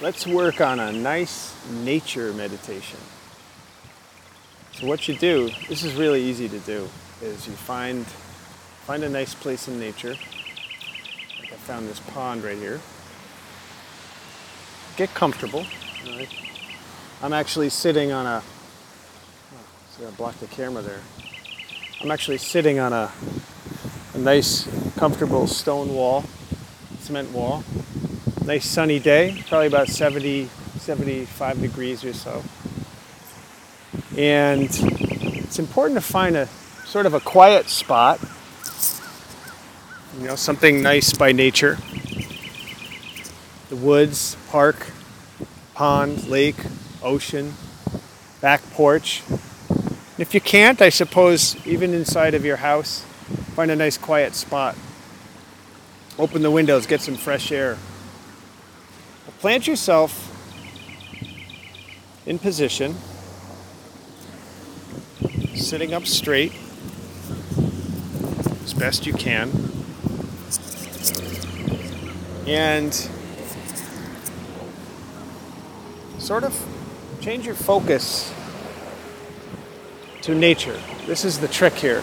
let's work on a nice nature meditation. So what you do, this is really easy to do, is you find find a nice place in nature. Like I found this pond right here. Get comfortable. Right? I'm actually sitting on a. Oh, see, I blocked the camera there. I'm actually sitting on a, a nice, comfortable stone wall, cement wall. Nice sunny day, probably about 70, 75 degrees or so. And it's important to find a sort of a quiet spot, you know, something nice by nature. The woods, park, pond, lake, ocean, back porch. If you can't, I suppose, even inside of your house, find a nice quiet spot. Open the windows, get some fresh air. Plant yourself in position, sitting up straight as best you can. And sort of change your focus to nature. This is the trick here.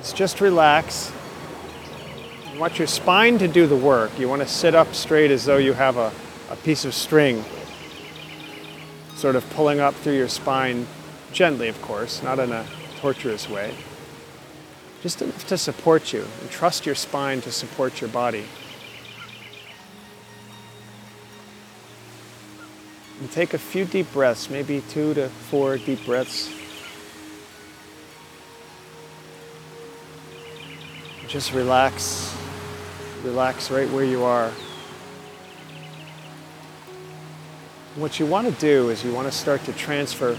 It's just relax. You want your spine to do the work. You want to sit up straight as though you have a, a piece of string sort of pulling up through your spine, gently, of course, not in a torturous way. Just enough to support you and trust your spine to support your body. And take a few deep breaths, maybe two to four deep breaths. Just relax. Relax right where you are. What you want to do is you want to start to transfer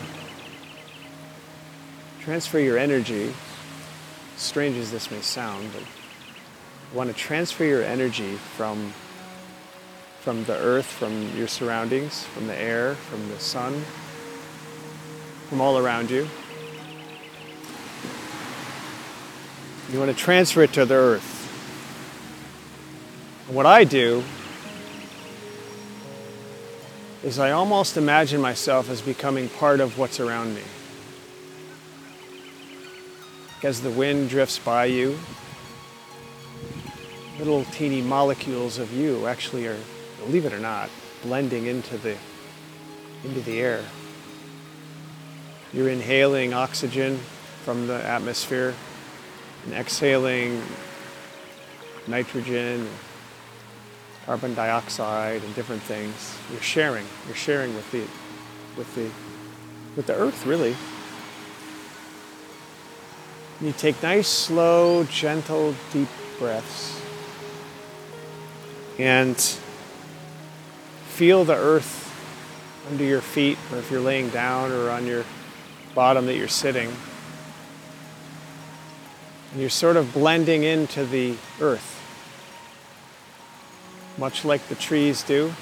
transfer your energy. Strange as this may sound, but you want to transfer your energy from from the earth, from your surroundings, from the air, from the sun, from all around you. You want to transfer it to the earth. And what I do is I almost imagine myself as becoming part of what's around me. As the wind drifts by you, little teeny molecules of you actually are, believe it or not, blending into the, into the air. You're inhaling oxygen from the atmosphere and exhaling nitrogen carbon dioxide and different things. You're sharing. You're sharing with the with the with the earth really. You take nice, slow, gentle, deep breaths. And feel the earth under your feet, or if you're laying down or on your bottom that you're sitting. And you're sort of blending into the earth much like the trees do,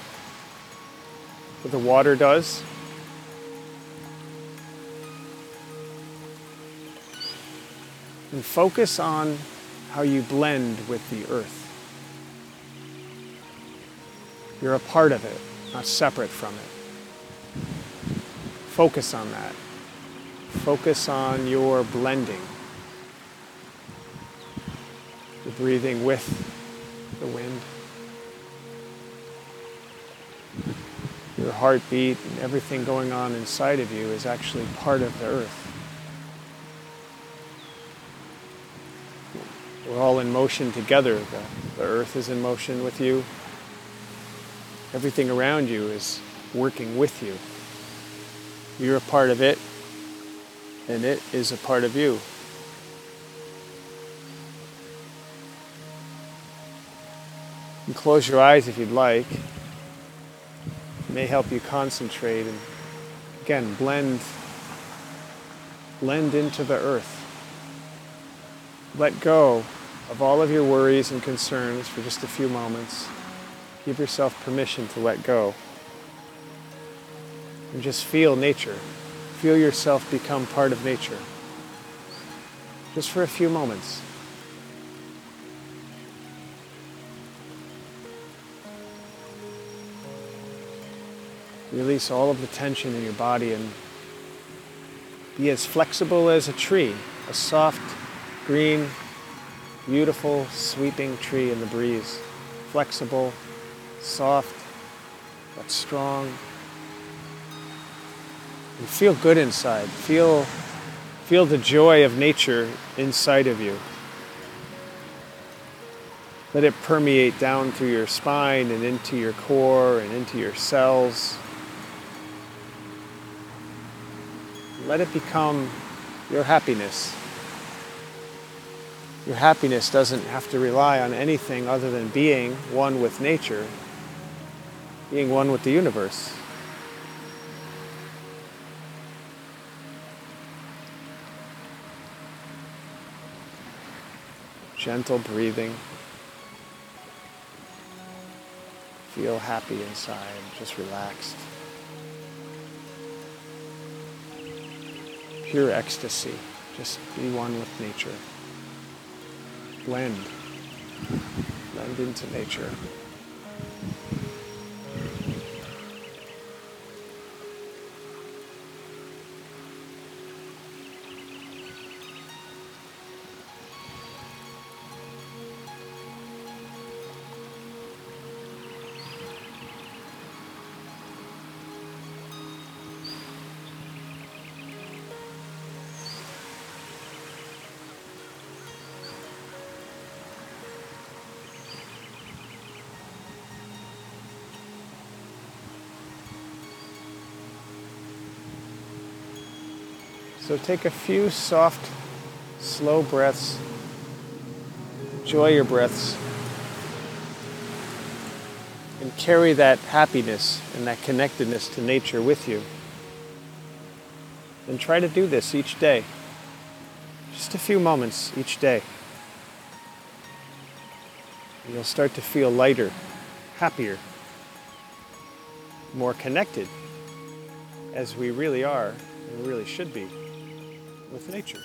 what the water does. And focus on how you blend with the earth. You're a part of it, not separate from it. Focus on that. Focus on your blending. The breathing with the wind. Your heartbeat and everything going on inside of you is actually part of the earth. We're all in motion together. The, the earth is in motion with you. Everything around you is working with you. You're a part of it, and it is a part of you. You close your eyes if you'd like may help you concentrate and again blend blend into the earth. Let go of all of your worries and concerns for just a few moments. Give yourself permission to let go. And just feel nature. Feel yourself become part of nature. Just for a few moments. Release all of the tension in your body and be as flexible as a tree, a soft, green, beautiful, sweeping tree in the breeze. Flexible, soft, but strong. And feel good inside. Feel, feel the joy of nature inside of you. Let it permeate down through your spine and into your core and into your cells. Let it become your happiness. Your happiness doesn't have to rely on anything other than being one with nature, being one with the universe. Gentle breathing. Feel happy inside, just relaxed. Pure ecstasy. Just be one with nature. Blend. Blend into nature. So take a few soft, slow breaths. Enjoy your breaths. And carry that happiness and that connectedness to nature with you. And try to do this each day. Just a few moments each day. And you'll start to feel lighter, happier, more connected as we really are and really should be with nature.